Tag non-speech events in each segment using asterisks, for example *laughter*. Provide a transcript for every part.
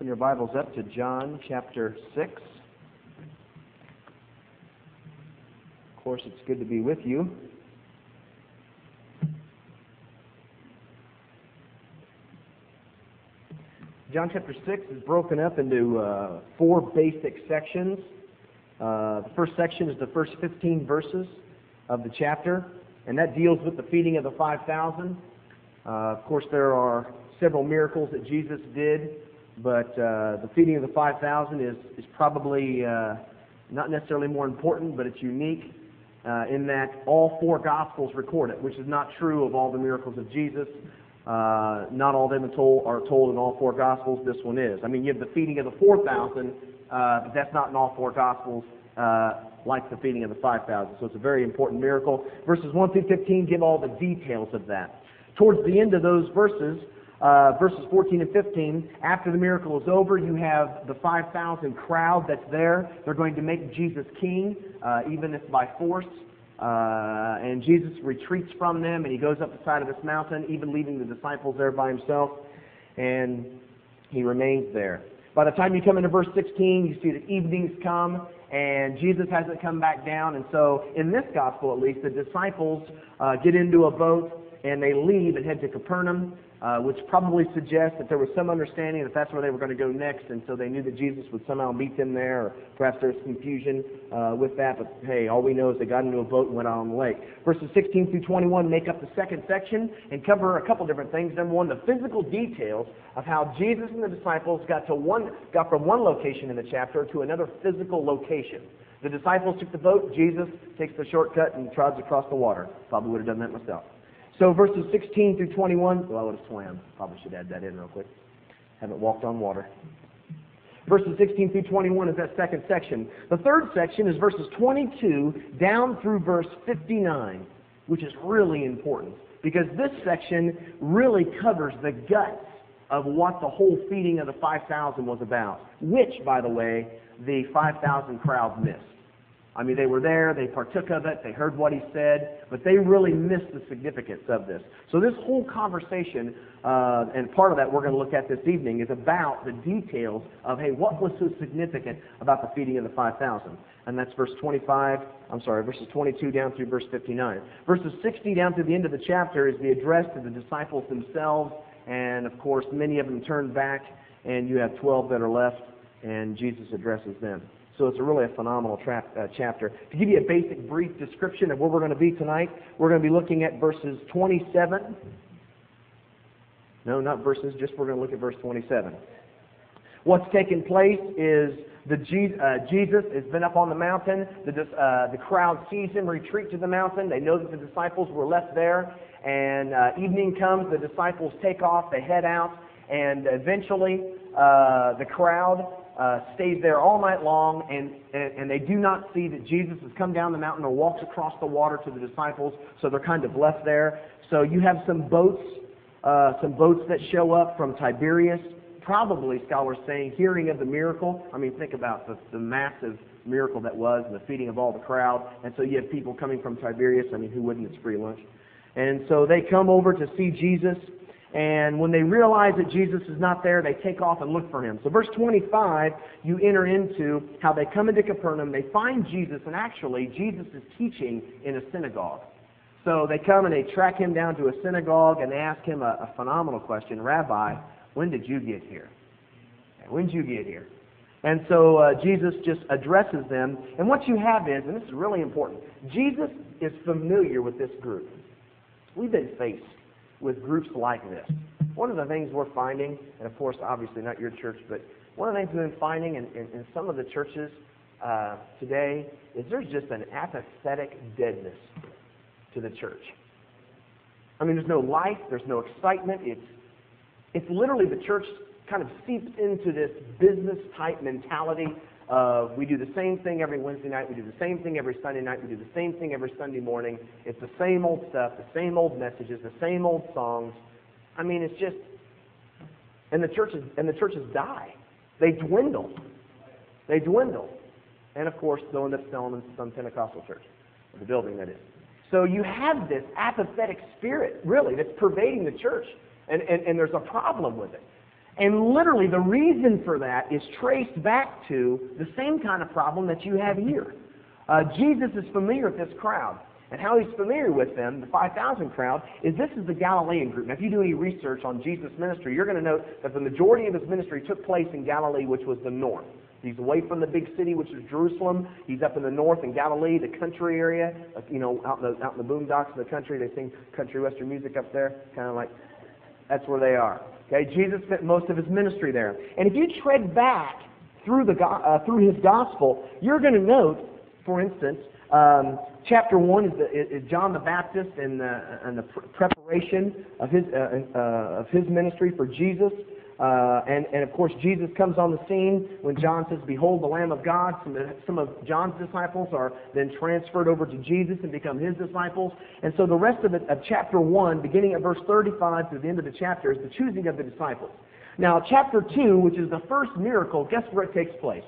Open your Bibles up to John chapter 6. Of course, it's good to be with you. John chapter 6 is broken up into uh, four basic sections. Uh, the first section is the first 15 verses of the chapter, and that deals with the feeding of the 5,000. Uh, of course, there are several miracles that Jesus did, but uh, the feeding of the 5,000 is, is probably uh, not necessarily more important, but it's unique uh, in that all four Gospels record it, which is not true of all the miracles of Jesus. Uh, not all of them are told, are told in all four Gospels. This one is. I mean, you have the feeding of the 4,000, uh, but that's not in all four Gospels uh, like the feeding of the 5,000. So it's a very important miracle. Verses 1 through 15 give all the details of that. Towards the end of those verses, uh, verses 14 and 15, after the miracle is over, you have the 5,000 crowd that's there. They're going to make Jesus king, uh, even if by force. Uh, and Jesus retreats from them, and he goes up the side of this mountain, even leaving the disciples there by himself, and he remains there. By the time you come into verse 16, you see the evenings come, and Jesus hasn't come back down. And so, in this gospel at least, the disciples uh, get into a boat and they leave and head to Capernaum uh, which probably suggests that there was some understanding that that's where they were going to go next, and so they knew that Jesus would somehow meet them there, or perhaps there's confusion uh, with that, but hey, all we know is they got into a boat and went out on the lake. Verses 16 through 21 make up the second section and cover a couple different things. Number one, the physical details of how Jesus and the disciples got to one, got from one location in the chapter to another physical location. The disciples took the boat. Jesus takes the shortcut and trods across the water. Probably would have done that myself. So verses 16 through 21, well, I would have swam. Probably should add that in real quick. Haven't walked on water. Verses 16 through 21 is that second section. The third section is verses 22 down through verse 59, which is really important because this section really covers the guts of what the whole feeding of the 5,000 was about, which, by the way, the 5,000 crowd missed. I mean, they were there, they partook of it, they heard what he said, but they really missed the significance of this. So this whole conversation, uh, and part of that we're going to look at this evening, is about the details of, hey, what was so significant about the feeding of the 5,000? And that's verse 25, I'm sorry, verses 22 down through verse 59. Verses 60 down to the end of the chapter is the address to the disciples themselves, and of course, many of them turned back, and you have 12 that are left, and Jesus addresses them. So it's really a phenomenal tra- uh, chapter. To give you a basic, brief description of where we're going to be tonight, we're going to be looking at verses 27. No, not verses, just we're going to look at verse 27. What's taken place is the Je- uh, Jesus has been up on the mountain. The, uh, the crowd sees him retreat to the mountain. They know that the disciples were left there. And uh, evening comes, the disciples take off, they head out, and eventually uh, the crowd uh, stays there all night long, and, and, and they do not see that Jesus has come down the mountain or walks across the water to the disciples, so they're kind of left there. So you have some boats, uh, some boats that show up from Tiberias, probably scholars saying, hearing of the miracle. I mean, think about the, the massive miracle that was and the feeding of all the crowd. And so you have people coming from Tiberias. I mean, who wouldn't? It's free lunch. And so they come over to see Jesus. And when they realize that Jesus is not there, they take off and look for him. So verse 25, you enter into how they come into Capernaum, they find Jesus, and actually Jesus is teaching in a synagogue. So they come and they track him down to a synagogue and they ask him a, a phenomenal question, Rabbi, when did you get here? When did you get here? And so uh, Jesus just addresses them. And what you have is, and this is really important, Jesus is familiar with this group. We've been faced with groups like this. One of the things we're finding, and of course, obviously not your church, but one of the things we've been finding in, in, in some of the churches uh, today is there's just an apathetic deadness to the church. I mean, there's no life, there's no excitement. It's, it's literally the church kind of seeps into this business type mentality uh, we do the same thing every Wednesday night. We do the same thing every Sunday night. We do the same thing every Sunday morning. It's the same old stuff, the same old messages, the same old songs. I mean, it's just, and the churches and the churches die. They dwindle. They dwindle. And of course, they'll end up selling in some Pentecostal church, the building that is. So you have this apathetic spirit, really, that's pervading the church, and, and, and there's a problem with it. And literally, the reason for that is traced back to the same kind of problem that you have here. Uh, Jesus is familiar with this crowd. And how he's familiar with them, the 5,000 crowd, is this is the Galilean group. Now, if you do any research on Jesus' ministry, you're going to note that the majority of his ministry took place in Galilee, which was the north. He's away from the big city, which is Jerusalem. He's up in the north in Galilee, the country area, you know, out in the, out in the boondocks of the country. They sing country western music up there, kind of like that's where they are. Okay, Jesus spent most of his ministry there. And if you tread back through the uh, through his gospel, you're going to note, for instance, um, chapter one is, the, is, John the Baptist and the, and the preparation of his uh, uh, of his ministry for Jesus. Uh, and, and of course, Jesus comes on the scene when John says, Behold the Lamb of God. Some, some of John's disciples are then transferred over to Jesus and become his disciples. And so the rest of, it, of chapter 1, beginning at verse 35 to the end of the chapter, is the choosing of the disciples. Now, chapter 2, which is the first miracle, guess where it takes place?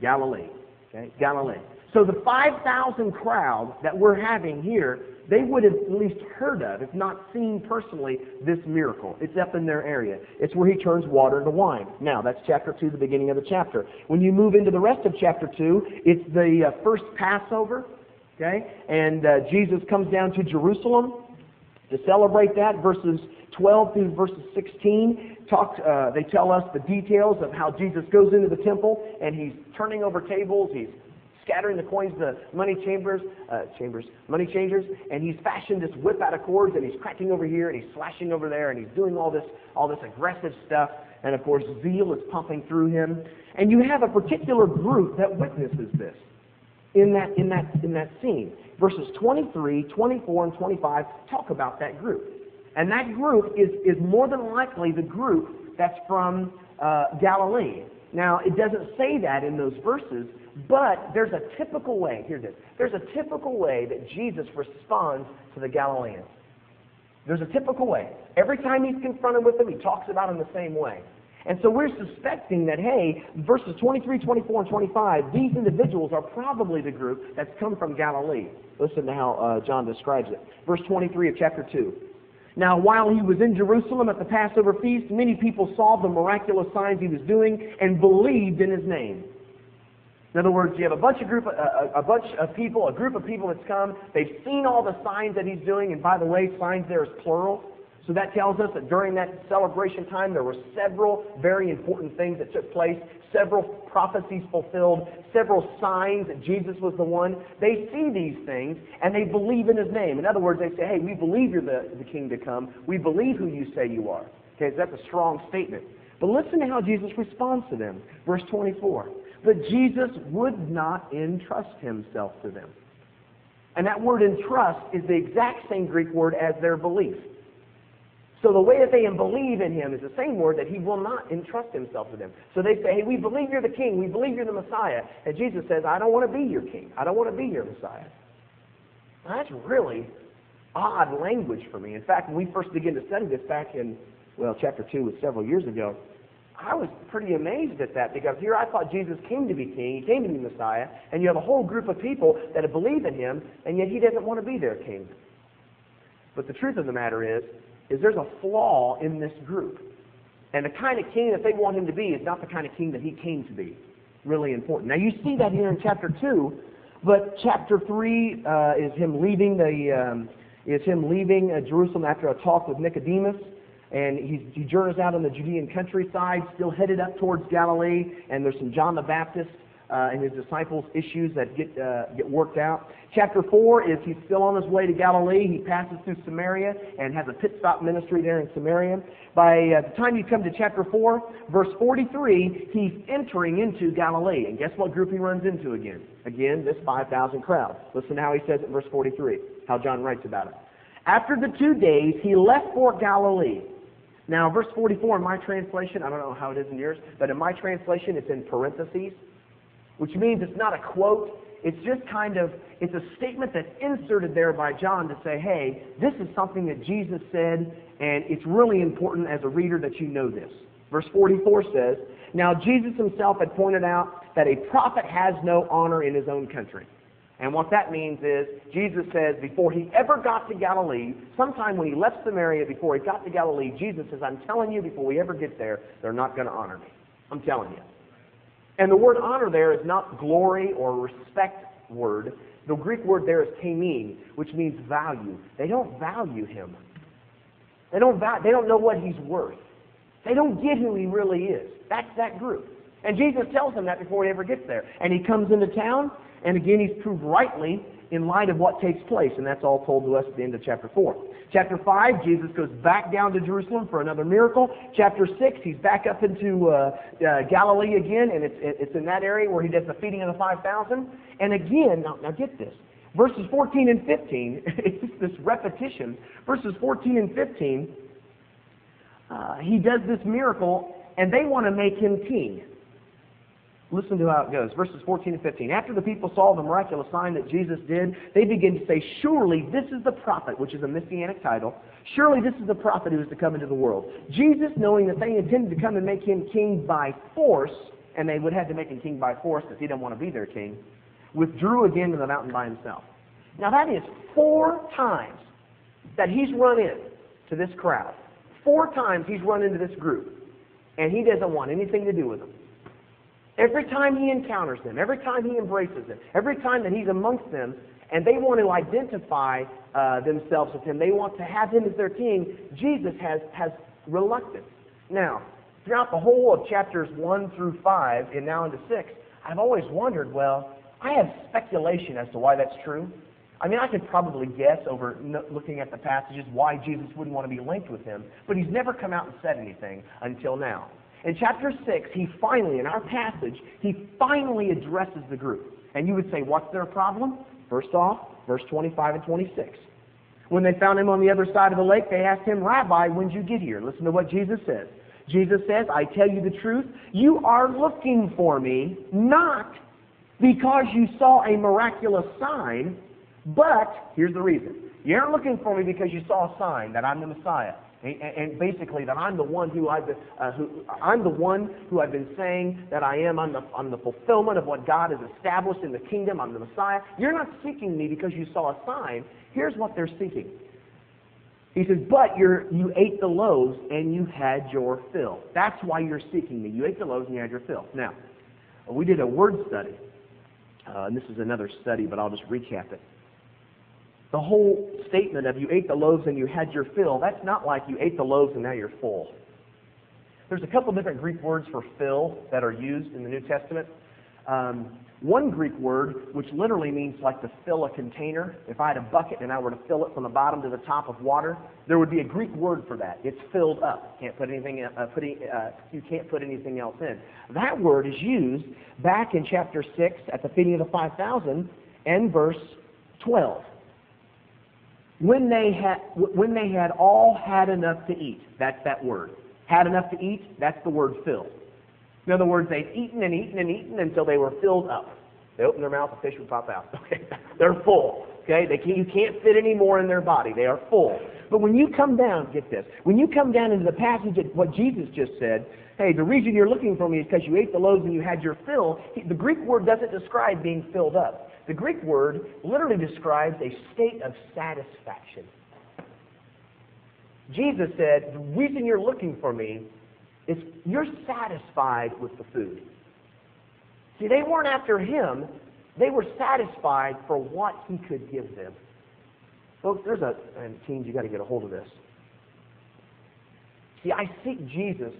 Galilee. Okay? Galilee. So the 5,000 crowd that we're having here they would have at least heard of, if not seen personally, this miracle. It's up in their area. It's where he turns water into wine. Now, that's chapter 2, the beginning of the chapter. When you move into the rest of chapter 2, it's the uh, first Passover, okay? And uh, Jesus comes down to Jerusalem to celebrate that. Verses 12 through verses 16 talk, uh, they tell us the details of how Jesus goes into the temple and he's turning over tables, he's scattering the coins the money chambers, uh, chambers, money changers, and he's fashioned this whip out of cords, and he's cracking over here, and he's slashing over there, and he's doing all this, all this aggressive stuff. And of course, zeal is pumping through him. And you have a particular group that witnesses this in that, in that, in that scene. Verses 23, 24, and 25 talk about that group. And that group is, is more than likely the group that's from uh, Galilee. Now, it doesn't say that in those verses, but there's a typical way, hear this, there's a typical way that Jesus responds to the Galileans. There's a typical way. Every time he's confronted with them, he talks about them the same way. And so we're suspecting that, hey, verses 23, 24, and 25, these individuals are probably the group that's come from Galilee. Listen to how uh, John describes it. Verse 23 of chapter 2. Now, while he was in Jerusalem at the Passover feast, many people saw the miraculous signs he was doing and believed in his name. In other words, you have a bunch of group, a, a, bunch of people, a group of people that's come. They've seen all the signs that he's doing, and by the way, signs there is plural. So that tells us that during that celebration time, there were several very important things that took place, several prophecies fulfilled, several signs that Jesus was the one. They see these things and they believe in his name. In other words, they say, hey, we believe you're the, the king to come. We believe who you say you are. Okay, so that's a strong statement. But listen to how Jesus responds to them. Verse 24. But Jesus would not entrust himself to them. And that word entrust is the exact same Greek word as their belief. So the way that they believe in him is the same word that he will not entrust himself to them. So they say, hey, we believe you're the king. We believe you're the Messiah. And Jesus says, I don't want to be your king. I don't want to be your Messiah. Now, that's really odd language for me. In fact, when we first began to study this back in, well, chapter 2 was several years ago, I was pretty amazed at that because here I thought Jesus came to be king, he came to be Messiah, and you have a whole group of people that believe in him, and yet he doesn't want to be their king. But the truth of the matter is, is there's a flaw in this group. And the kind of king that they want him to be is not the kind of king that he came to be. Really important. Now you see that here in chapter 2, but chapter 3 uh, is him leaving the um, is him leaving uh, Jerusalem after a talk with Nicodemus and he, he journeys out in the Judean countryside, still headed up towards Galilee, and there's some John the Baptist uh, and his disciples' issues that get, uh, get worked out. Chapter 4 is he's still on his way to Galilee. He passes through Samaria and has a pit stop ministry there in Samaria. By uh, the time you come to chapter 4, verse 43, he's entering into Galilee. And guess what group he runs into again? Again, this 5,000 crowd. Listen to how he says it in verse 43, how John writes about it. After the two days, he left for Galilee. Now, verse 44 in my translation, I don't know how it is in yours, but in my translation, it's in parentheses, which means it's not a quote. It's just kind of, it's a statement that's inserted there by John to say, hey, this is something that Jesus said, and it's really important as a reader that you know this. Verse 44 says, Now Jesus himself had pointed out that a prophet has no honor in his own country. And what that means is, Jesus says before he ever got to Galilee, sometime when he left Samaria, before he got to Galilee, Jesus says, I'm telling you, before we ever get there, they're not going to honor me. I'm telling you. And the word honor there is not glory or respect word. The Greek word there is kamin, which means value. They don't value him. They don't, va- they don't know what he's worth. They don't get who he really is. That's that group. And Jesus tells them that before he ever gets there. And he comes into town, and again he's proved rightly in light of what takes place. And that's all told to us at the end of chapter 4. Chapter 5, Jesus goes back down to Jerusalem for another miracle. Chapter 6, he's back up into uh, uh, Galilee again, and it's, it's in that area where he does the feeding of the 5,000. And again, now, now get this. Verses 14 and 15, *laughs* it's this repetition. Verses 14 and 15, uh, he does this miracle, and they want to make him king. Listen to how it goes. Verses 14 and 15. After the people saw the miraculous sign that Jesus did, they began to say, Surely this is the prophet, which is a messianic title. Surely this is the prophet who is to come into the world. Jesus, knowing that they intended to come and make him king by force, and they would have to make him king by force because he didn't want to be their king, withdrew again to the mountain by himself. Now that is four times that he's run in to this crowd. Four times he's run into this group. And he doesn't want anything to do with them. Every time he encounters them, every time he embraces them, every time that he's amongst them, and they want to identify uh, themselves with him, they want to have him as their king, Jesus has, has reluctance. Now, throughout the whole of chapters 1 through 5, and now into 6, I've always wondered, well, I have speculation as to why that's true. I mean, I could probably guess over looking at the passages why Jesus wouldn't want to be linked with him, but he's never come out and said anything until now. In chapter 6, he finally, in our passage, he finally addresses the group. And you would say, what's their problem? First off, verse 25 and 26. When they found him on the other side of the lake, they asked him, Rabbi, when did you get here? Listen to what Jesus says. Jesus says, I tell you the truth, you are looking for me, not because you saw a miraculous sign, but here's the reason. You aren't looking for me because you saw a sign that I'm the Messiah. And basically, that I'm the one who I've been, uh, who I'm the one who I've been saying that I am. I'm the, I'm the fulfillment of what God has established in the kingdom. I'm the Messiah. You're not seeking me because you saw a sign. Here's what they're seeking. He says, but you're, you ate the loaves and you had your fill. That's why you're seeking me. You ate the loaves and you had your fill. Now, we did a word study, uh, and this is another study, but I'll just recap it. The whole statement of you ate the loaves and you had your fill, that's not like you ate the loaves and now you're full. There's a couple different Greek words for fill that are used in the New Testament. Um, one Greek word, which literally means like to fill a container. If I had a bucket and I were to fill it from the bottom to the top of water, there would be a Greek word for that. It's filled up. Can't put anything. Uh, put, uh, you can't put anything else in. That word is used back in chapter six at the feeding of the five thousand and verse twelve when they had when they had all had enough to eat. That's that word. Had enough to eat. That's the word fill. In other words, they'd eaten and eaten and eaten until they were filled up. They opened their mouth, the fish would pop out. *laughs* Okay, they're full. Okay, they can, you can't fit any more in their body. They are full. But when you come down, get this. When you come down into the passage of what Jesus just said, hey, the reason you're looking for me is because you ate the loaves and you had your fill. The Greek word doesn't describe being filled up. The Greek word literally describes a state of satisfaction. Jesus said, the reason you're looking for me is you're satisfied with the food. See, they weren't after him. They were satisfied for what he could give them. Folks, there's a, and teens, you've got to get a hold of this. See, I seek Jesus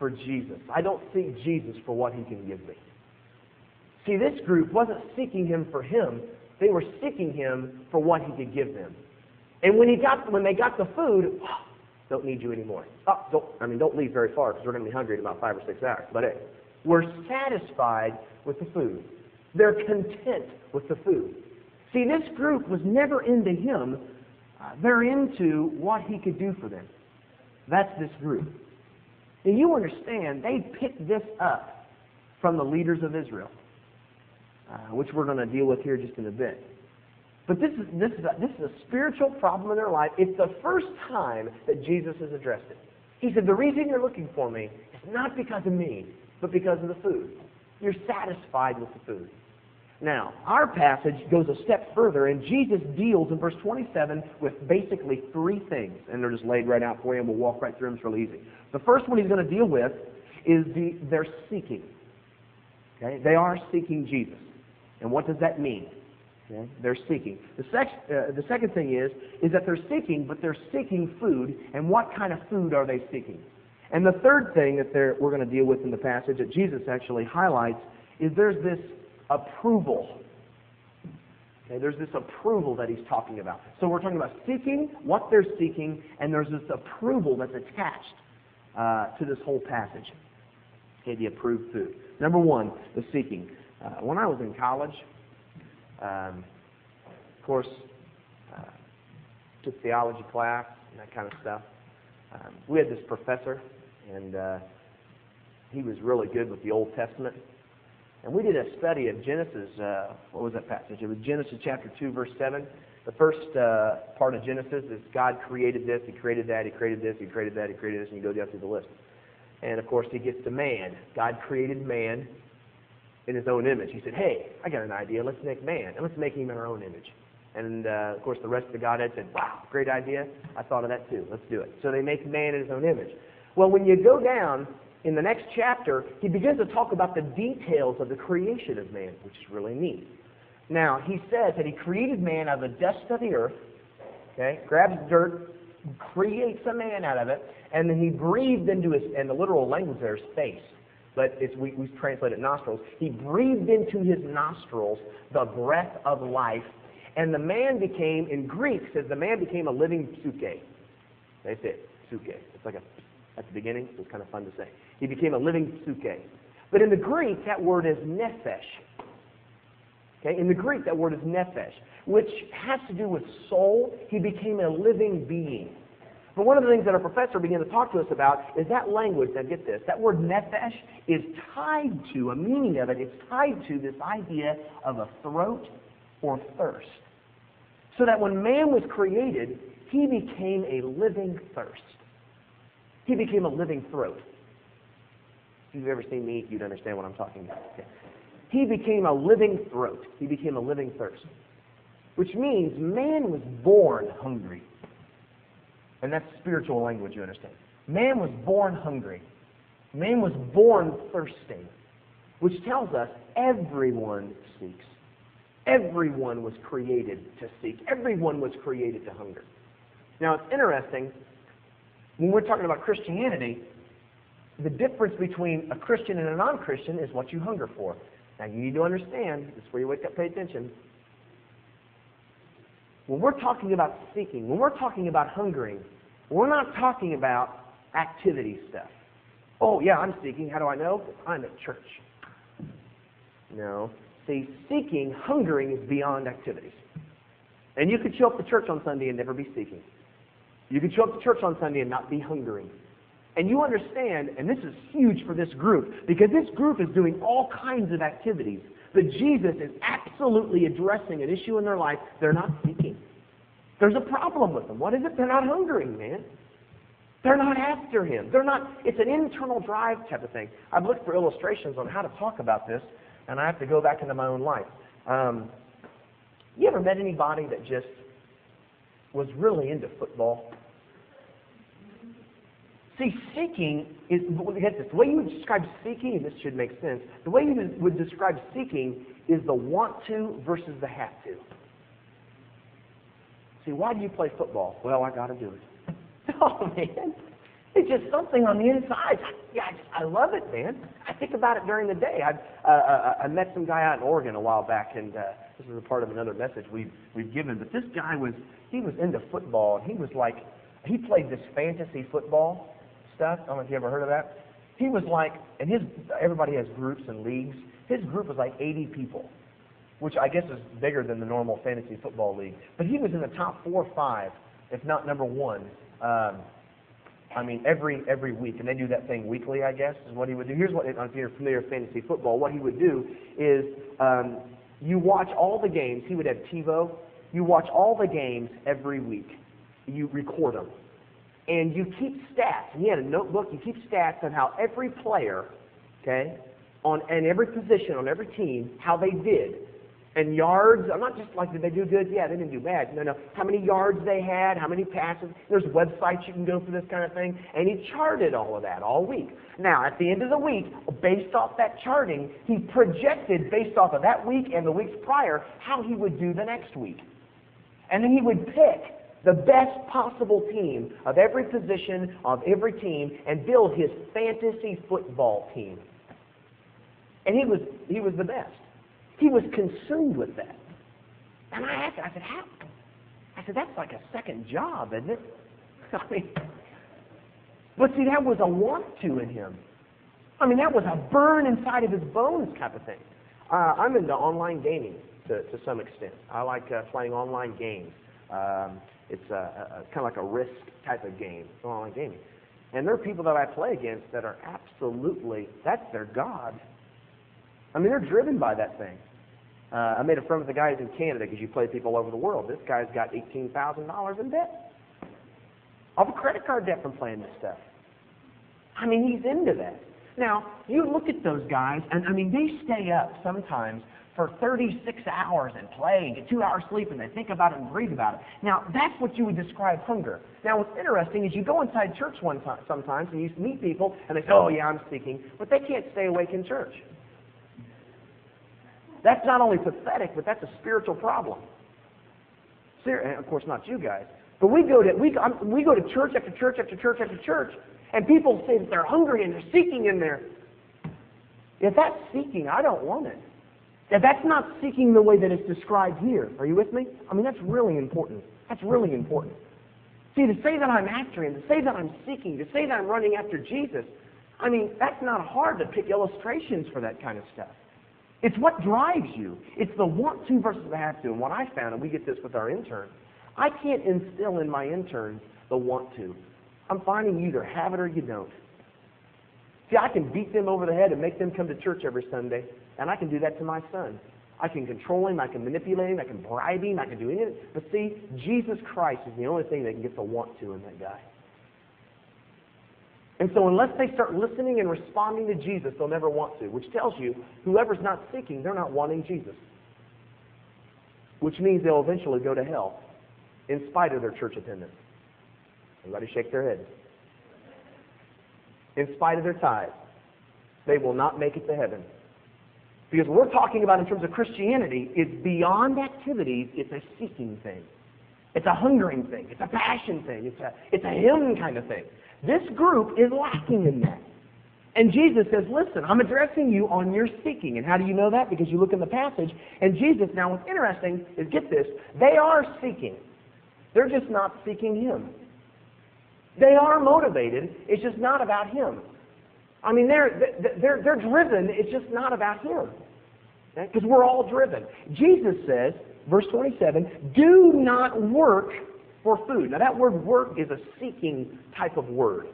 for Jesus. I don't seek Jesus for what he can give me. See, this group wasn't seeking him for him. They were seeking him for what he could give them. And when he got, when they got the food, oh, *gasps* don't need you anymore. Oh, don't, I mean, don't leave very far because we're going to be hungry in about five or six hours. But hey, we're satisfied with the food. They're content with the food. See, this group was never into him. Uh, they're into what he could do for them. That's this group. And you understand, they picked this up from the leaders of Israel uh, which we're going to deal with here just in a bit. But this is, this, is a, this is a spiritual problem in their life. It's the first time that Jesus has addressed it. He said, The reason you're looking for me is not because of me, but because of the food. You're satisfied with the food. Now, our passage goes a step further, and Jesus deals in verse 27 with basically three things, and they're just laid right out for you, and we'll walk right through them. It's really easy. The first one he's going to deal with is the, their seeking. Okay? They are seeking Jesus. And what does that mean? Okay? They're seeking. The, sex, uh, the second thing is, is that they're seeking, but they're seeking food, and what kind of food are they seeking? And the third thing that we're going to deal with in the passage that Jesus actually highlights is there's this approval. Okay, there's this approval that he's talking about. So we're talking about seeking, what they're seeking, and there's this approval that's attached uh, to this whole passage. Okay, the approved food. Number one, the seeking. Uh, when I was in college, um, of course, uh, took theology class and that kind of stuff. Um, we had this professor, and uh, he was really good with the Old Testament. And we did a study of Genesis. Uh, what was that passage? It was Genesis chapter 2, verse 7. The first uh, part of Genesis is God created this, He created that, He created this, He created that, He created this, and you go down through the list. And of course, He gets to man. God created man in His own image. He said, Hey, I got an idea. Let's make man, and let's make him in our own image. And uh, of course, the rest of the Godhead said, Wow, great idea. I thought of that too. Let's do it. So they make man in His own image. Well, when you go down in the next chapter, he begins to talk about the details of the creation of man, which is really neat. Now, he says that he created man out of the dust of the earth, okay, grabs dirt, creates a man out of it, and then he breathed into his, and the literal language there is face, but it's, we, we translate it nostrils. He breathed into his nostrils the breath of life, and the man became, in Greek, says the man became a living psuche. That's it, psuche. It's like a, at the beginning, it's kind of fun to say. He became a living psuche. But in the Greek, that word is nephesh. Okay? In the Greek, that word is nephesh, which has to do with soul. He became a living being. But one of the things that our professor began to talk to us about is that language, now get this, that word nephesh is tied to, a meaning of it, it's tied to this idea of a throat or thirst. So that when man was created, he became a living thirst. He became a living throat. If you've ever seen me you'd understand what I'm talking about. Okay. He became a living throat. He became a living thirst. Which means man was born hungry. And that's spiritual language, you understand. Man was born hungry. Man was born thirsty, Which tells us everyone seeks. Everyone was created to seek. Everyone was created to hunger. Now, it's interesting, when we're talking about Christianity, the difference between a Christian and a non-Christian is what you hunger for. Now you need to understand, this is where you wake up, pay attention. When we're talking about seeking, when we're talking about hungering, we're not talking about activity stuff. Oh yeah, I'm seeking. How do I know? I'm at church. No. See, seeking, hungering is beyond activities. And you could show up to church on Sunday and never be seeking. You could show up to church on Sunday and not be hungering. And you understand, and this is huge for this group, because this group is doing all kinds of activities. But Jesus is absolutely addressing an issue in their life they're not seeking. There's a problem with them. What is it? They're not hungering, man. They're not after him. They're not, it's an internal drive type of thing. I've looked for illustrations on how to talk about this, and I have to go back into my own life. Um, you ever met anybody that just was really into football? See, seeking is, get this, the way you would describe seeking, and this should make sense, the way you would describe seeking is the want to versus the have to. See, why do you play football? Well, I got to do it. *laughs* Oh, man. It's just something on the inside. Yeah, I, just, I love it, man. I think about it during the day. I, uh, uh, I met some guy out in Oregon a while back, and uh, this is a part of another message we've, we've given. But this guy was, he was into football, and he was like, he played this fantasy football stuff. I don't know if you ever heard of that. He was like, and his everybody has groups and leagues. His group was like 80 people, which I guess is bigger than the normal fantasy football league. But he was in the top four or five, if not number one. Um, I mean, every every week, and they do that thing weekly. I guess is what he would do. Here's what, if you're familiar with fantasy football, what he would do is um, you watch all the games. He would have TiVo. You watch all the games every week. You record them and you keep stats. And he had a notebook. You keep stats on how every player, okay, on and every position on every team, how they did and yards. I'm not just like, did they do good? Yeah, they didn't do bad. No, no. How many yards they had, how many passes. There's websites you can go for this kind of thing. And he charted all of that all week. Now, at the end of the week, based off that charting, he projected, based off of that week and the weeks prior, how he would do the next week. And then he would pick the best possible team of every position of every team and build his fantasy football team. And he was, he was the best. He was consumed with that. And I asked him, I said, how? I said, that's like a second job, isn't it? *laughs* I mean, but see, that was a want to in him. I mean, that was a burn inside of his bones type of thing. Uh, I'm into online gaming to, to some extent. I like uh, playing online games. Um, it's a, a, kind of like a risk type of game, online gaming. And there are people that I play against that are absolutely, that's their God. I mean, they're driven by that thing. Uh, I made a friend with the guys in Canada because you play people all over the world. This guy's got $18,000 in debt. Off a credit card debt from playing this stuff. I mean, he's into that. Now, you look at those guys, and I mean, they stay up sometimes for 36 hours and play and get two hours sleep and they think about it and read about it. Now, that's what you would describe hunger. Now, what's interesting is you go inside church one time, sometimes and you meet people and they say, oh, yeah, I'm seeking, but they can't stay awake in church. That's not only pathetic, but that's a spiritual problem. And of course, not you guys. But we go to we, we go to church after church after church after church, and people say that they're hungry and they're seeking in there. If that's seeking, I don't want it. If that's not seeking the way that it's described here, are you with me? I mean, that's really important. That's really important. See, to say that I'm after Him, to say that I'm seeking, to say that I'm running after Jesus, I mean, that's not hard to pick illustrations for that kind of stuff. It's what drives you. It's the want to versus the have to. And what I found, and we get this with our interns, I can't instill in my interns the want to. I'm finding you either have it or you don't. See, I can beat them over the head and make them come to church every Sunday, and I can do that to my son. I can control him, I can manipulate him, I can bribe him, I can do anything. But see, Jesus Christ is the only thing that can get the want to in that guy. And so unless they start listening and responding to Jesus, they'll never want to, which tells you whoever's not seeking, they're not wanting Jesus. Which means they'll eventually go to hell in spite of their church attendance. Everybody shake their head. In spite of their tithes, they will not make it to heaven. Because what we're talking about in terms of Christianity is beyond activities, it's a seeking thing. It's a hungering thing. It's a passion thing. It's a, it's a hymn kind of thing. This group is lacking in that. And Jesus says, listen, I'm addressing you on your seeking. And how do you know that? Because you look in the passage, and Jesus, now what's interesting is, get this, they are seeking. They're just not seeking Him. They are motivated. It's just not about Him. I mean, they're, they're, they're driven. It's just not about Him. Because we're all driven. Jesus says, verse 27, do not work for food. Now, that word work is a seeking type of word.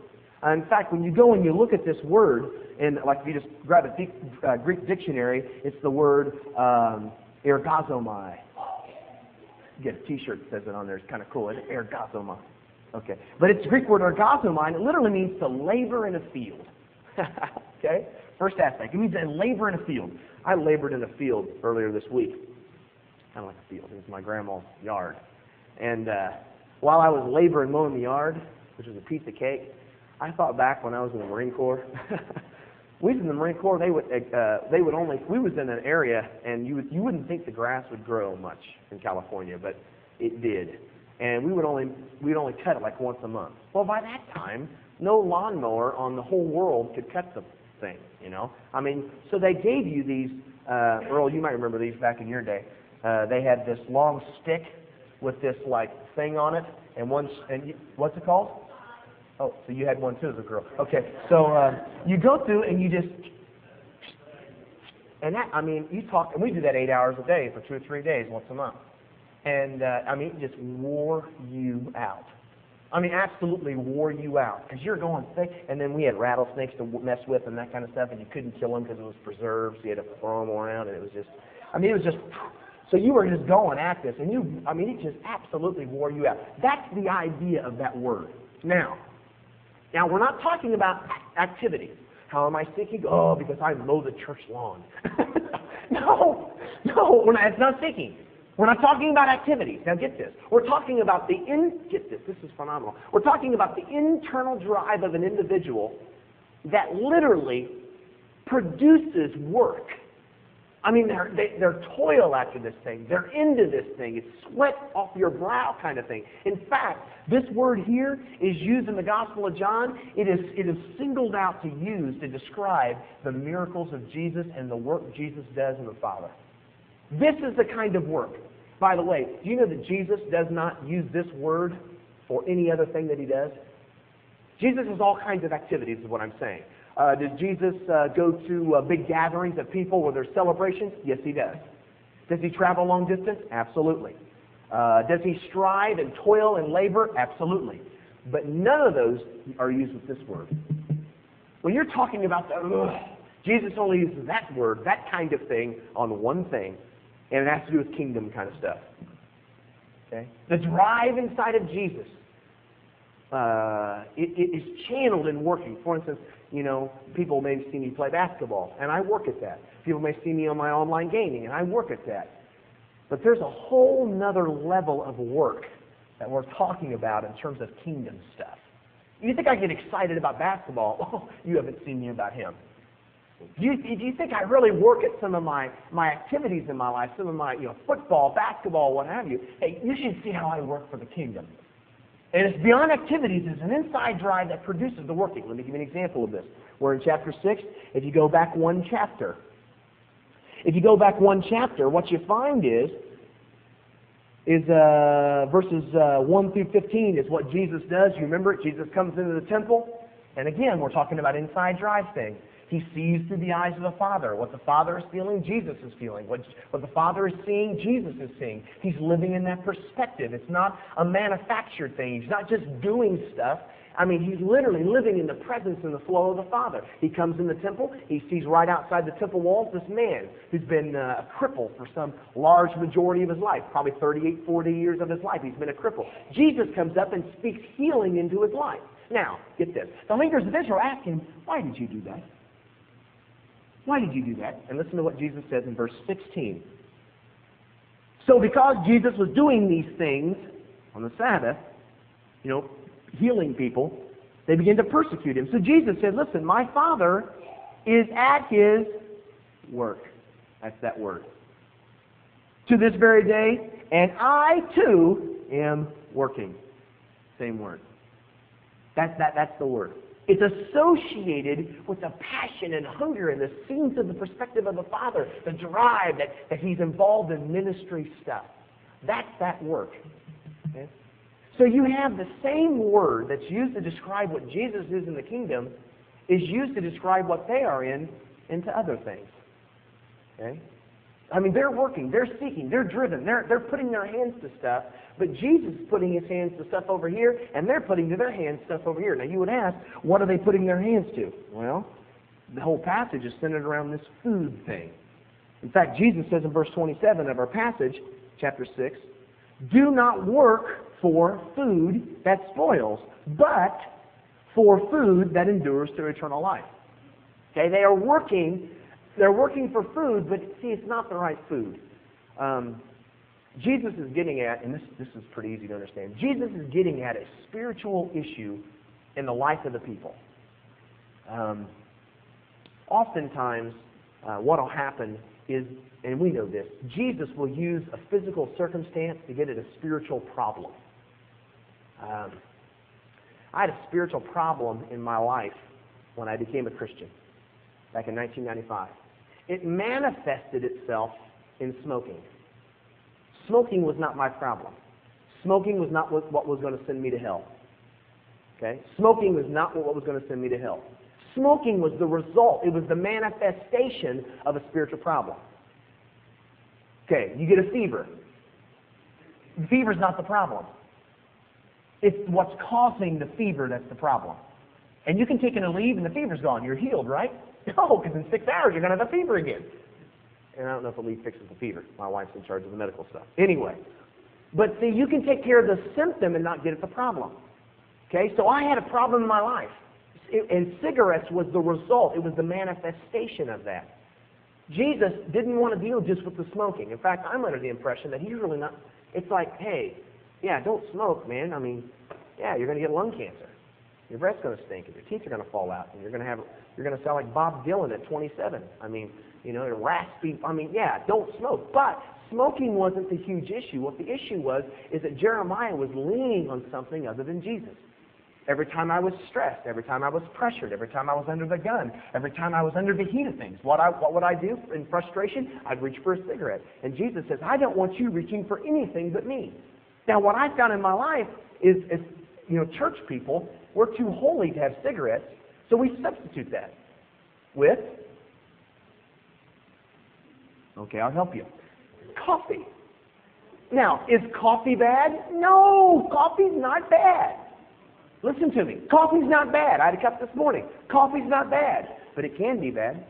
Uh, in fact, when you go and you look at this word, and like if you just grab a uh, Greek dictionary, it's the word um, ergazomai. Get a T-shirt that says it on there. It's kind of cool. It's ergazomai. Okay, but it's Greek word ergazomai, and it literally means to labor in a field. *laughs* okay, first aspect. It means to labor in a field. I labored in a field earlier this week. Kind of like a field. It was my grandma's yard, and uh, while I was laboring mowing the yard, which was a piece of cake, I thought back when I was in the Marine Corps. *laughs* we was in the Marine Corps. They would uh, they would only we was in an area, and you would, you wouldn't think the grass would grow much in California, but it did. And we would only we'd only cut it like once a month. Well, by that time, no lawnmower on the whole world could cut the thing. You know, I mean, so they gave you these. Uh, Earl, you might remember these back in your day. Uh, they had this long stick with this like thing on it, and one and you, what's it called? Oh, so you had one too as a girl. Okay, so uh, you go through and you just and that I mean you talk and we do that eight hours a day for two or three days once a month, and uh, I mean it just wore you out. I mean, absolutely wore you out because you're going thick. And then we had rattlesnakes to mess with and that kind of stuff, and you couldn't kill them because it was preserved. So you had to throw them around, and it was just, I mean, it was just so you were just going at this, and you, I mean, it just absolutely wore you out. That's the idea of that word. Now, now we're not talking about activity. How am I seeking? Oh, because I mow the church lawn. *laughs* No, no, not, it's not seeking. We're not talking about activities. Now get this. We're talking about the in, get this, this is phenomenal. We're talking about the internal drive of an individual that literally produces work. I mean, they're, they, they're toil after this thing. They're into this thing. It's sweat off your brow kind of thing. In fact, this word here is used in the Gospel of John. It is, it is singled out to use to describe the miracles of Jesus and the work Jesus does in the Father. This is the kind of work. By the way, do you know that Jesus does not use this word for any other thing that he does? Jesus has all kinds of activities, is what I'm saying. Uh, does Jesus uh, go to uh, big gatherings of people where there's celebrations? Yes, he does. Does he travel long distance? Absolutely. Uh, does he strive and toil and labor? Absolutely. But none of those are used with this word. When you're talking about the, ugh, Jesus only uses that word, that kind of thing, on one thing, and it has to do with kingdom kind of stuff. Okay? The drive inside of Jesus uh, it, it is channeled in working. For instance, you know, people may see me play basketball, and I work at that. People may see me on my online gaming, and I work at that. But there's a whole nother level of work that we're talking about in terms of kingdom stuff. You think I get excited about basketball? *laughs* Oh, you haven't seen me about him. Do you, do you think I really work at some of my, my activities in my life, some of my you know, football, basketball, what have you? Hey, you should see how I work for the kingdom. And it's beyond activities. It's an inside drive that produces the working. Let me give you an example of this. We're in chapter 6. If you go back one chapter, if you go back one chapter, what you find is, is uh, verses uh, 1 through 15 is what Jesus does. You remember it? Jesus comes into the temple. And again, we're talking about inside drive thing. He sees through the eyes of the Father. What the Father is feeling, Jesus is feeling. What, what the Father is seeing, Jesus is seeing. He's living in that perspective. It's not a manufactured thing. He's not just doing stuff. I mean, he's literally living in the presence and the flow of the Father. He comes in the temple. He sees right outside the temple walls this man who's been uh, a cripple for some large majority of his life, probably 38, 40 years of his life. He's been a cripple. Jesus comes up and speaks healing into his life. Now, get this. The leaders of Israel ask him, why did you do that? Why did you do that? And listen to what Jesus says in verse 16. So because Jesus was doing these things on the Sabbath, you know, healing people, they began to persecute him. So Jesus said, listen, my Father is at his work. That's that word. To this very day, and I too am working. Same word. That's, that, that's the word. It's associated with the passion and hunger and the scenes of the perspective of the Father, the drive that, that He's involved in ministry stuff. That's that work. Okay? So you have the same word that's used to describe what Jesus is in the kingdom is used to describe what they are in into other things. Okay? I mean, they're working, they're seeking, they're driven, they're, they're putting their hands to stuff, but Jesus is putting his hands to stuff over here, and they're putting their hands stuff over here. Now, you would ask, what are they putting their hands to? Well, the whole passage is centered around this food thing. In fact, Jesus says in verse 27 of our passage, chapter 6, do not work for food that spoils, but for food that endures to eternal life. Okay, they are working they're working for food, but see, it's not the right food. Um, Jesus is getting at, and this, this is pretty easy to understand, Jesus is getting at a spiritual issue in the life of the people. Um, oftentimes, uh, what will happen is, and we know this, Jesus will use a physical circumstance to get at a spiritual problem. Um, I had a spiritual problem in my life when I became a Christian back in 1995. It manifested itself in smoking. Smoking was not my problem. Smoking was not what was going to send me to hell. Okay? Smoking was not what was going to send me to hell. Smoking was the result, it was the manifestation of a spiritual problem. Okay, you get a fever. Fever is not the problem. It's what's causing the fever that's the problem. And you can take an Aleve and the fever's gone. You're healed, right? No, because in six hours you're going to have a fever again. And I don't know if Aleve fixes the fever. My wife's in charge of the medical stuff. Anyway. But see, you can take care of the symptom and not get at the problem. Okay? So I had a problem in my life. and cigarettes was the result. It was the manifestation of that. Jesus didn't want to deal just with the smoking. In fact, I'm under the impression that he's really not. It's like, hey, yeah, don't smoke, man. I mean, yeah, you're going to get lung cancer. Your breath's going to stink, and your teeth are going to fall out, and you're going to have you're going to sound like Bob Dylan at 27. I mean, you know, raspy. I mean, yeah, don't smoke. But smoking wasn't the huge issue. What the issue was is that Jeremiah was leaning on something other than Jesus. Every time I was stressed, every time I was pressured, every time I was under the gun, every time I was under the heat of things, what, I, what would I do in frustration? I'd reach for a cigarette. And Jesus says, I don't want you reaching for anything but me. Now, what I found in my life is, is you know, church people, we're too holy to have cigarettes, so we substitute that with, okay, I'll help you, coffee. Now, is coffee bad? No, coffee's not bad. Listen to me. Coffee's not bad. I had a cup this morning. Coffee's not bad, but it can be bad.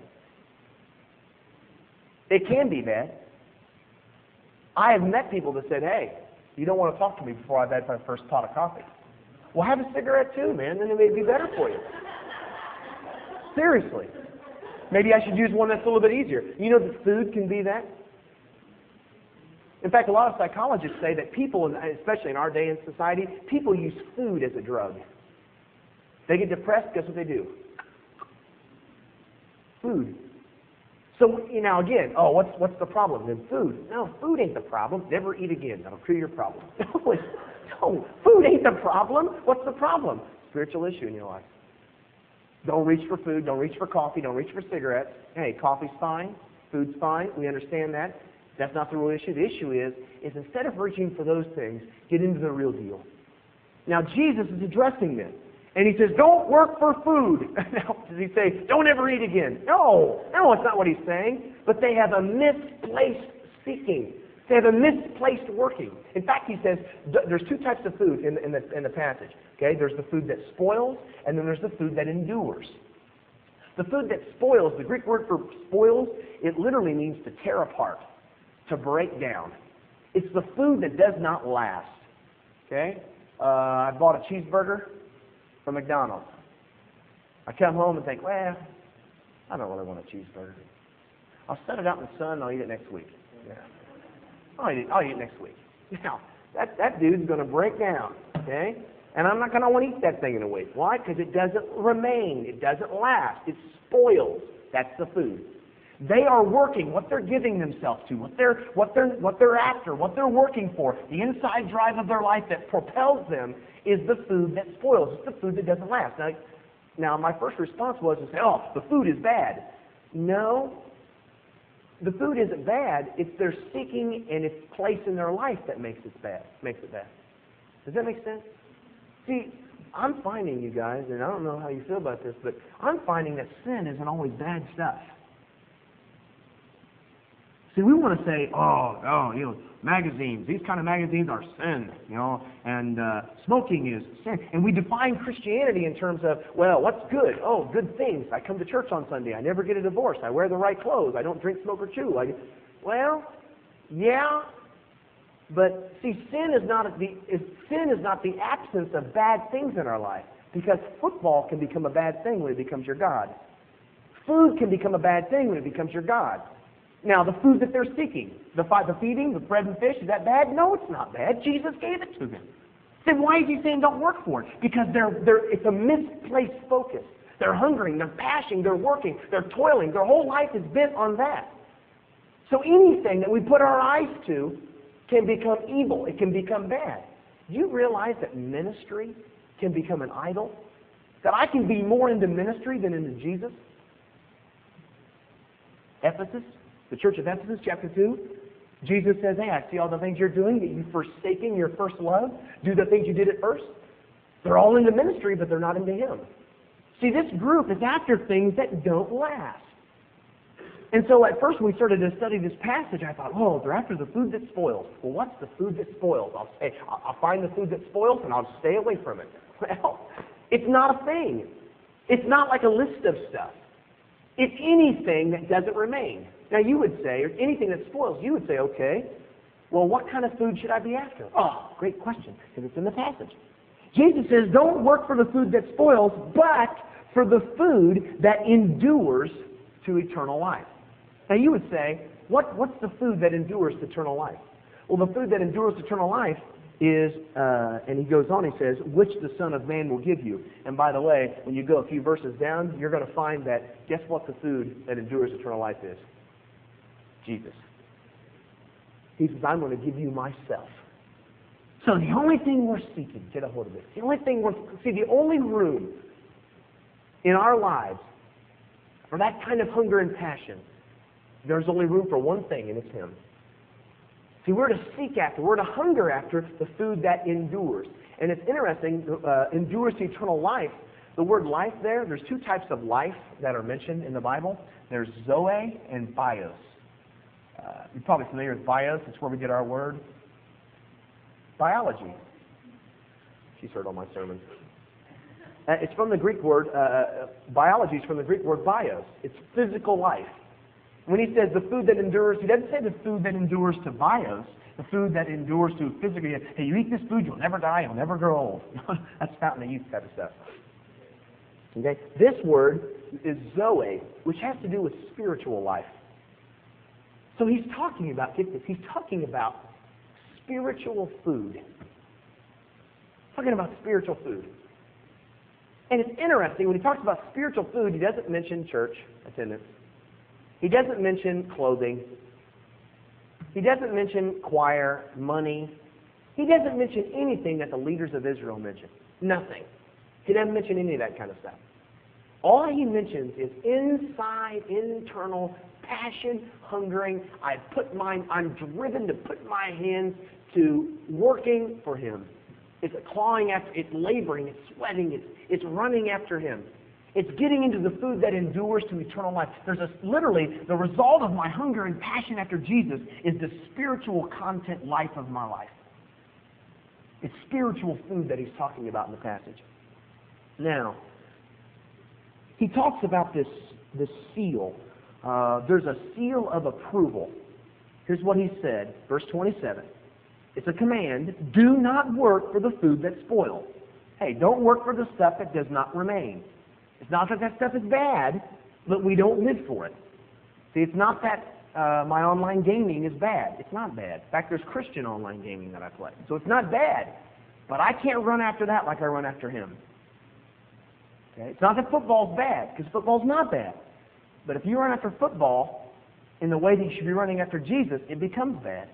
It can be bad. I have met people that said, hey, you don't want to talk to me before I've had my first pot of coffee. Well, have a cigarette too, man, then it may be better for you. Seriously. Maybe I should use one that's a little bit easier. You know that food can be that? In fact, a lot of psychologists say that people, especially in our day in society, people use food as a drug. They get depressed, guess what they do? Food. So you know, again, oh, what's what's the problem? Then food. No, food ain't the problem. Never eat again. That'll cure your problem. *laughs* No, food ain't the problem. What's the problem? Spiritual issue in your life. Don't reach for food. Don't reach for coffee. Don't reach for cigarettes. Hey, coffee's fine. Food's fine. We understand that. That's not the real issue. The issue is, is instead of reaching for those things, get into the real deal. Now, Jesus is addressing this. And he says, don't work for food. *laughs* now, does he say, don't ever eat again? No, no, it's not what he's saying. But they have a misplaced seeking. They have a misplaced working. In fact, he says there's two types of food in, in, the, in the passage. Okay, there's the food that spoils, and then there's the food that endures. The food that spoils, the Greek word for spoils, it literally means to tear apart to break down. It's the food that does not last. Okay? Uh, I bought a cheeseburger from McDonald's. I come home and think, well, I don't really want a cheeseburger. I'll set it out in the sun and I'll eat it next week. Yeah. I'll eat it, I'll eat it next week. *laughs* Now, that, that dude's going to break down. Okay? And I'm not going to want to eat that thing in a week. Why? Because it doesn't remain. It doesn't last. It spoils. That's the food. They are working what they're giving themselves to, what they're, what, they're, what they're after, what they're working for. The inside drive of their life that propels them is the food that spoils. It's the food that doesn't last. Now, now my first response was to say, oh, the food is bad. No, the food isn't bad. It's their seeking and its place in their life that makes it bad. Makes it bad. Does that make sense? See, I'm finding you guys, and I don't know how you feel about this, but I'm finding that sin isn't always bad stuff. See, we want to say, oh, oh, you know, magazines, these kind of magazines are sin, you know, and uh, smoking is sin. And we define Christianity in terms of, well, what's good? Oh, good things. I come to church on Sunday. I never get a divorce. I wear the right clothes. I don't drink, smoke, or chew. I, well, yeah, but see, sin is not the is, sin is not the absence of bad things in our life. Because football can become a bad thing when it becomes your God. Food can become a bad thing when it becomes your God. Now, the food that they're seeking, the, the feeding, the bread and fish, is that bad? No, it's not bad. Jesus gave it to them. Then why is he saying don't work for it? Because they're, they're, it's a misplaced focus. They're hungering, they're passionate, they're working, they're toiling. Their whole life is bent on that. So anything that we put our eyes to can become evil. It can become bad. Do you realize that ministry can become an idol? That I can be more into ministry than into Jesus? Ephesus, the church of Ephesus, chapter 2, Jesus says, Hey, I see all the things you're doing, that you've forsaken your first love. Do the things you did at first. They're all into ministry, but they're not into Him. See, this group is after things that don't last. And so at first we started to study this passage, I thought, oh, they're after the food that spoils. Well, what's the food that spoils? I'll say, I'll find the food that spoils and I'll stay away from it. Well, it's not a thing. It's not like a list of stuff. It's anything that doesn't remain. Now you would say, or anything that spoils, you would say, okay, well, what kind of food should I be after? Oh, great question, because it's in the passage. Jesus says, don't work for the food that spoils, but for the food that endures to eternal life. Now you would say, what, what's the food that endures to eternal life? Well, the food that endures to eternal life is, uh, and he goes on, he says, which the Son of Man will give you. And by the way, when you go a few verses down, you're going to find that guess what the food that endures eternal life is? Jesus. He says, I'm going to give you myself. So the only thing we're seeking, get a hold of this, the only thing we're, see, the only room in our lives for that kind of hunger and passion, there's only room for one thing, and it's Him. See, we're to seek after, we're to hunger after the food that endures. And it's interesting, uh, endures to eternal life. The word life there, there's two types of life that are mentioned in the Bible. There's zoe and bios. Uh, you're probably familiar with bios. It's where we get our word. Biology. She's heard all my sermons. Uh, it's from the Greek word, uh, uh, biology is from the Greek word bios. It's physical life. When he says the food that endures, he doesn't say the food that endures to bios, the food that endures to physically. Hey, you eat this food, you'll never die, you'll never grow old. *laughs* That's fountain of youth type of stuff. Okay? This word is zoe, which has to do with spiritual life. So he's talking about, get this, he's talking about spiritual food. Talking about spiritual food. And it's interesting, when he talks about spiritual food, he doesn't mention church attendance. He doesn't mention clothing. He doesn't mention choir, money. He doesn't mention anything that the leaders of Israel mentioned. Nothing. He doesn't mention any of that kind of stuff. All he mentions is inside, internal passion, hungering. I put mine, I'm driven to put my hands to working for him. It's clawing after, it's laboring, it's sweating, it's, it's running after him. It's getting into the food that endures to eternal life. There's a, literally, the result of my hunger and passion after Jesus is the spiritual content life of my life. It's spiritual food that he's talking about in the passage. Now, he talks about this, this seal. Uh, there's a seal of approval. Here's what he said, verse 27. It's a command. Do not work for the food that spoils. Hey, don't work for the stuff that does not remain. It's not that that stuff is bad, but we don't live for it. See, it's not that uh, my online gaming is bad. It's not bad. In fact, there's Christian online gaming that I play. So it's not bad. But I can't run after that like I run after him. Okay? It's not that football's bad, because football's not bad. But if you run after football in the way that you should be running after Jesus, it becomes bad.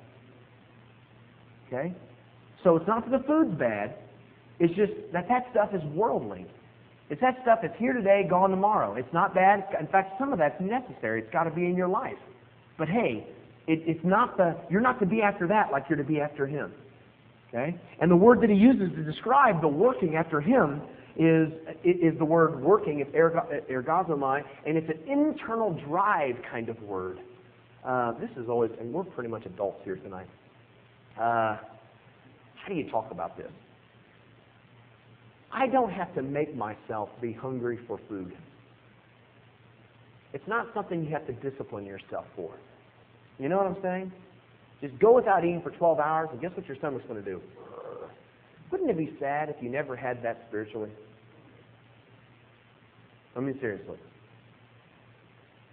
Okay? So it's not that the food's bad. It's just that that stuff is worldly. It's that stuff that's here today, gone tomorrow. It's not bad. In fact, some of that's necessary. It's got to be in your life. But hey, it, it's not the you're not to be after that like you're to be after Him. Okay? And the word that he uses to describe the working after Him is is the word working. It's ergazomai, and it's an internal drive kind of word. Uh, this is always, and we're pretty much adults here tonight. Uh, how do you talk about this? I don't have to make myself be hungry for food. It's not something you have to discipline yourself for. You know what I'm saying? Just go without eating for 12 hours, and guess what your stomach's going to do? Wouldn't it be sad if you never had that spiritually? I mean, seriously.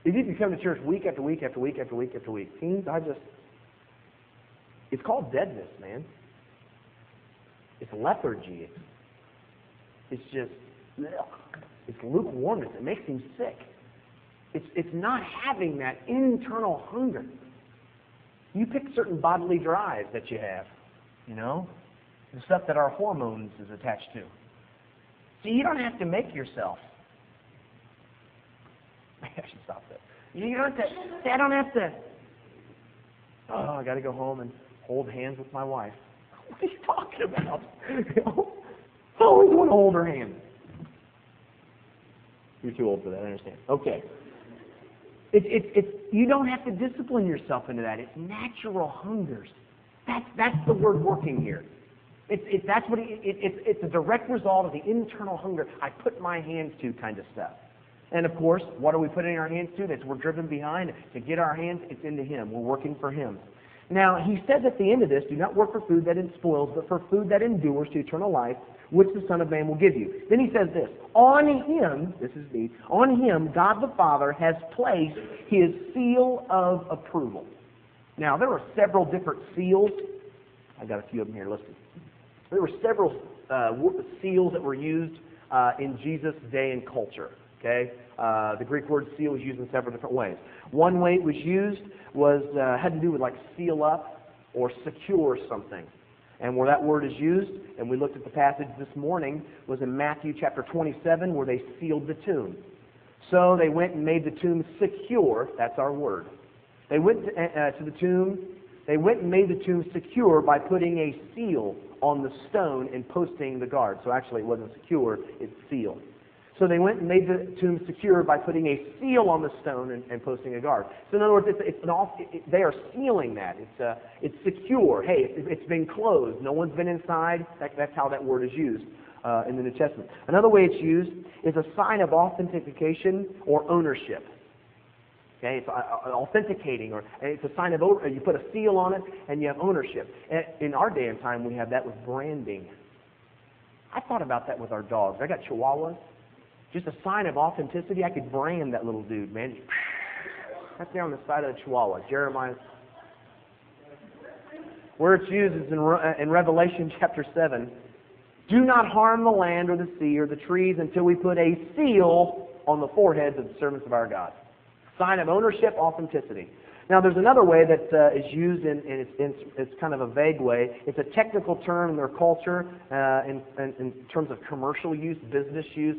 If you come to church week after week after week after week after week, teens, I just, it's called deadness, man. It's lethargy. It's it's just. It's lukewarmness. It makes him sick. It's, it's not having that internal hunger. You pick certain bodily drives that you have, you know, the stuff that our hormones is attached to. See, you don't have to make yourself. *laughs* I should stop that. You don't have to. I don't have to. Oh, I got to go home and hold hands with my wife. *laughs* What are you talking about? I always want to hold her hand. You're too old for that, I understand. Okay. It's, it's, it's, you don't have to discipline yourself into that. It's natural hungers. That's, that's the word working here. It's, it, that's what it, it, it's, it's a direct result of the internal hunger I put my hands to kind of stuff. And of course, what are we putting our hands to? That's we're driven behind to get our hands. It's into Him. We're working for Him. Now, He says at the end of this, do not work for food that spoils, but for food that endures to eternal life, which the Son of Man will give you. Then he says this, on him, this is me, on him God the Father has placed his seal of approval. Now, there are several different seals. I got a few of them here, listen. There were several uh, seals that were used uh, in Jesus' day and culture. Okay, uh, the Greek word seal was used in several different ways. One way it was used was uh, had to do with like seal up or secure something. And where that word is used, and we looked at the passage this morning, was in Matthew chapter 27 where they sealed the tomb. So they went and made the tomb secure. That's our word. They went to, uh, to the tomb. They went and made the tomb secure by putting a seal on the stone and posting the guard. So actually, it wasn't secure; it's sealed. So they went and made the tomb secure by putting a seal on the stone and, and posting a guard. So in other words, it's, it's an off, it, they are sealing that. It's, uh, it's secure. Hey, it, it's been closed. No one's been inside. That, that's how that word is used uh, in the New Testament. Another way it's used is a sign of authentication or ownership. Okay, it's uh, uh, authenticating, or it's a sign of you put a seal on it, and you have ownership. In our day and time, we have that with branding. I thought about that with our dogs. I got Chihuahuas. Just a sign of authenticity. I could brand that little dude, man. *laughs* That's there on the side of the Chihuahua. Jeremiah. Where it's used is in, uh, in Revelation *laughs* chapter 7. Do not harm the land or the sea or the trees until we put a seal on the foreheads of the servants of our God. Sign of ownership, authenticity. Now, there's another way that uh, is used in, in, it's, it's, kind of a vague way. It's a technical term in their culture uh, in, in, in, terms of commercial use, business use.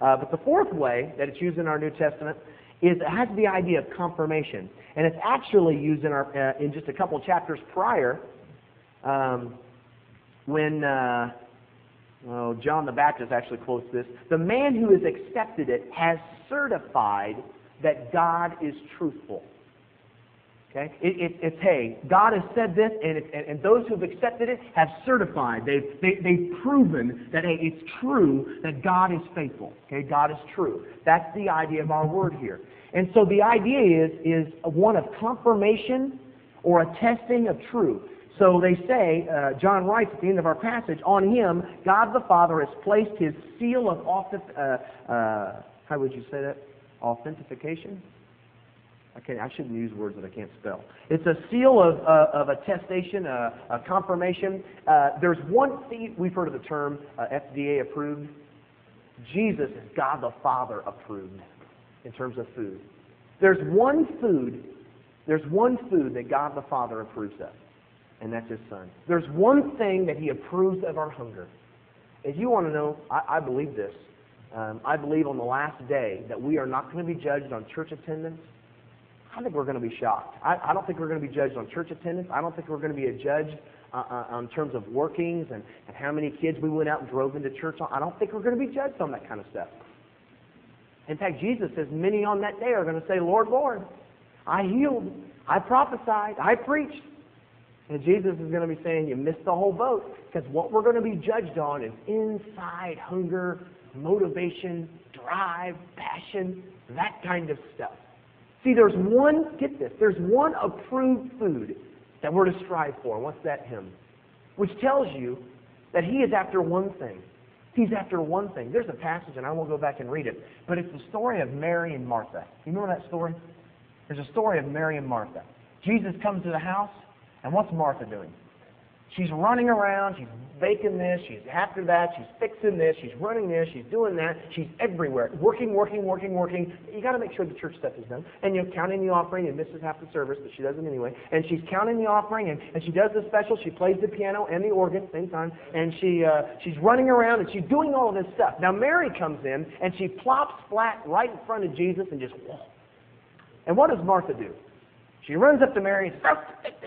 Uh, but the fourth way that it's used in our New Testament is it has the idea of confirmation, and it's actually used in our uh, in just a couple chapters prior, um, when uh, well, John the Baptist actually quotes this: "The man who has accepted it has certified that God is truthful." Okay? It, it, it's, hey, God has said this, and, it, and, and, those who have accepted it have certified. They've, they, they've proven that, hey, it's true that God is faithful. Okay? God is true. That's the idea of our word here. And so the idea is, is one of confirmation or a testing of truth. So they say, uh, John writes at the end of our passage, on him, God the Father has placed his seal of, uh, uh, how would you say that? Authentication? I, can't, I shouldn't use words that I can't spell. It's a seal of, uh, of attestation, uh, a confirmation. Uh, there's one, thing, we've heard of the term uh, FDA approved. Jesus is God the Father approved in terms of food. There's one food, there's one food that God the Father approves of, and that's His Son. There's one thing that He approves of our hunger. If you want to know, I, I believe this. Um, I believe on the last day that we are not going to be judged on church attendance I think we're going to be shocked. I, I don't think we're going to be judged on church attendance. I don't think we're going to be a judge uh, uh, in terms of workings and, and how many kids we went out and drove into church on. I don't think we're going to be judged on that kind of stuff. In fact, Jesus says many on that day are going to say, Lord, Lord, I healed, I prophesied, I preached. And Jesus is going to be saying, you missed the whole boat. Because what we're going to be judged on is inside hunger, motivation, drive, passion, that kind of stuff. See, there's one, get this, there's one approved food that we're to strive for. What's that hymn? Which tells you that he is after one thing. He's after one thing. There's a passage, and I won't go back and read it, but it's the story of Mary and Martha. You remember that story? There's a story of Mary and Martha. Jesus comes to the house, and what's Martha doing? She's running around, she's baking this, she's after that, she's fixing this, she's running this, she's doing that, she's everywhere. Working, working, working, working. You gotta make sure the church stuff is done. And you're counting the offering and misses half the service, but she does it anyway. And she's counting the offering and, and she does the special, she plays the piano and the organ at the same time, and she uh, she's running around and she's doing all this stuff. Now Mary comes in and she plops flat right in front of Jesus and just whoa. And what does Martha do? She runs up to Mary and says,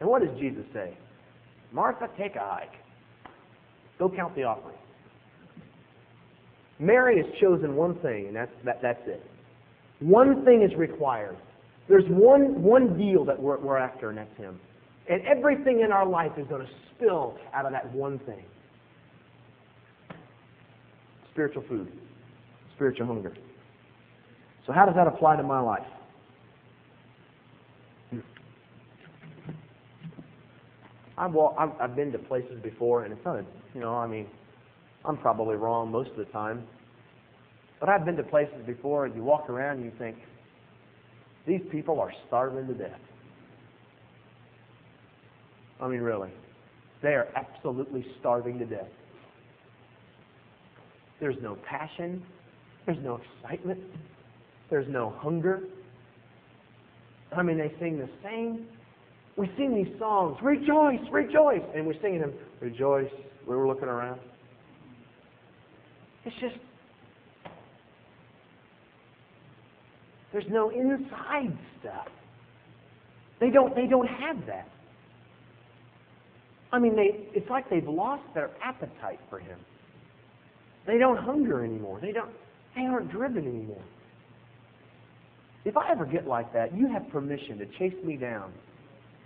and what does Jesus say? Martha, take a hike. Go count the offering. Mary has chosen one thing, and that's, that, that's it. One thing is required. There's one, one deal that we're, we're after, and that's Him. And everything in our life is going to spill out of that one thing spiritual food, spiritual hunger. So, how does that apply to my life? I've, wa- I've I've been to places before, and it's not a, you know, I mean, I'm probably wrong most of the time, but I've been to places before, and you walk around and you think, these people are starving to death. I mean, really, they are absolutely starving to death. There's no passion. There's no excitement. There's no hunger. I mean, they sing the same. We sing these songs, rejoice, rejoice, and we're singing them, rejoice. We were looking around. It's just, there's no inside stuff. They don't, they don't have that. I mean, they, it's like they've lost their appetite for Him. They don't hunger anymore. They don't, they aren't driven anymore. If I ever get like that, you have permission to chase me down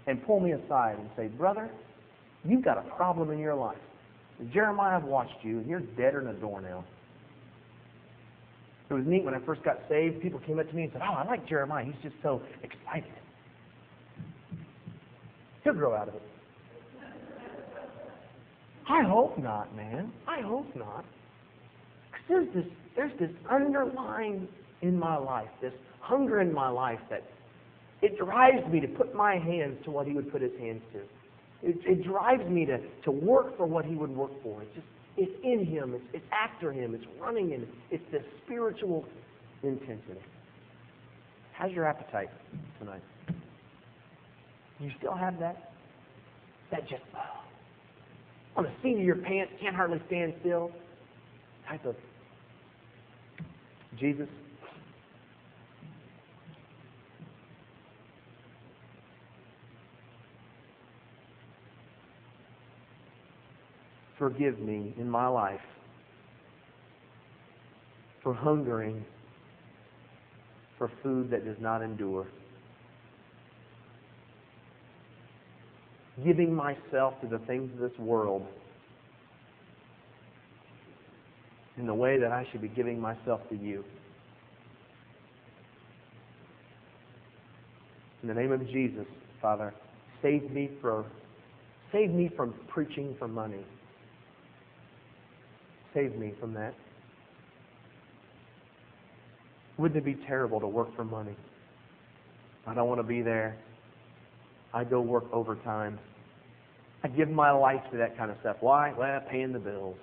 and pull me aside and say, Brother, you've got a problem in your life. Jeremiah, I've watched you, and you're deader than a doornail. It was neat when I first got saved. People came up to me and said, Oh, I like Jeremiah. He's just so excited. He'll grow out of it. I hope not, man. I hope not. Because there's this, there's this underlying in my life, this hunger in my life that it drives me to put my hands to what he would put his hands to. It, it drives me to, to work for what he would work for. It's just it's in him. It's, it's after him. It's running in. It's the spiritual intensity. How's your appetite tonight? You still have that? That just oh, *sighs* on the seat of your pants, can't hardly stand still type of Jesus. Forgive me in my life for hungering for food that does not endure. Giving myself to the things of this world in the way that I should be giving myself to you. In the name of Jesus, Father, save me for save me from preaching for money. Save me from that. Wouldn't it be terrible to work for money? I don't want to be there. I go work overtime. I give my life to that kind of stuff. Why? Well, paying the bills.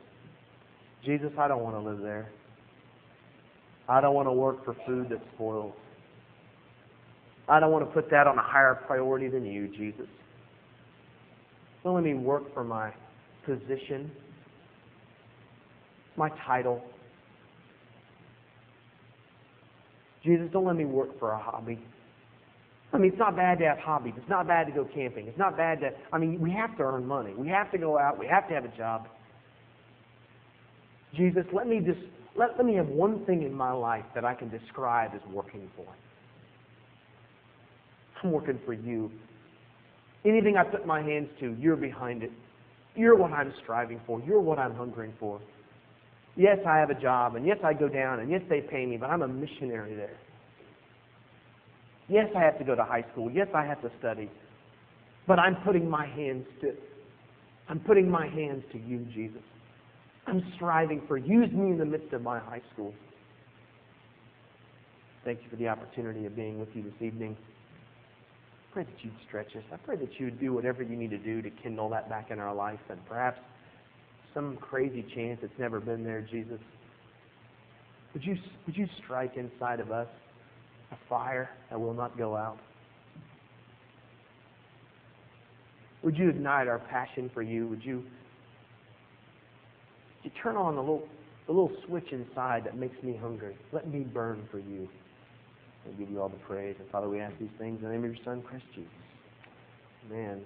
Jesus, I don't want to live there. I don't want to work for food that spoils. I don't want to put that on a higher priority than you, Jesus. Don't let me work for my position, my title. Jesus, don't let me work for a hobby. I mean, it's not bad to have hobbies. It's not bad to go camping. It's not bad to, I mean, we have to earn money. We have to go out. We have to have a job. Jesus, let me just, let, let me have one thing in my life that I can describe as working for. I'm working for you. Anything I put my hands to, you're behind it. You're what I'm striving for. You're what I'm hungering for. Yes, I have a job, and yes, I go down, and yes, they pay me, but I'm a missionary there. Yes, I have to go to high school. Yes, I have to study. But I'm putting my hands to I'm putting my hands to you, Jesus. I'm striving for use me in the midst of my high school. Thank you for the opportunity of being with you this evening. I pray that you'd stretch us. I pray that you'd do whatever you need to do to kindle that back in our life and perhaps some crazy chance that's never been there, Jesus. Would you, would you strike inside of us a fire that will not go out? Would you ignite our passion for you? Would you, would you turn on the little, the little switch inside that makes me hungry? Let me burn for you. I give you all the praise. And Father, we ask these things in the name of your Son, Christ Jesus. Amen.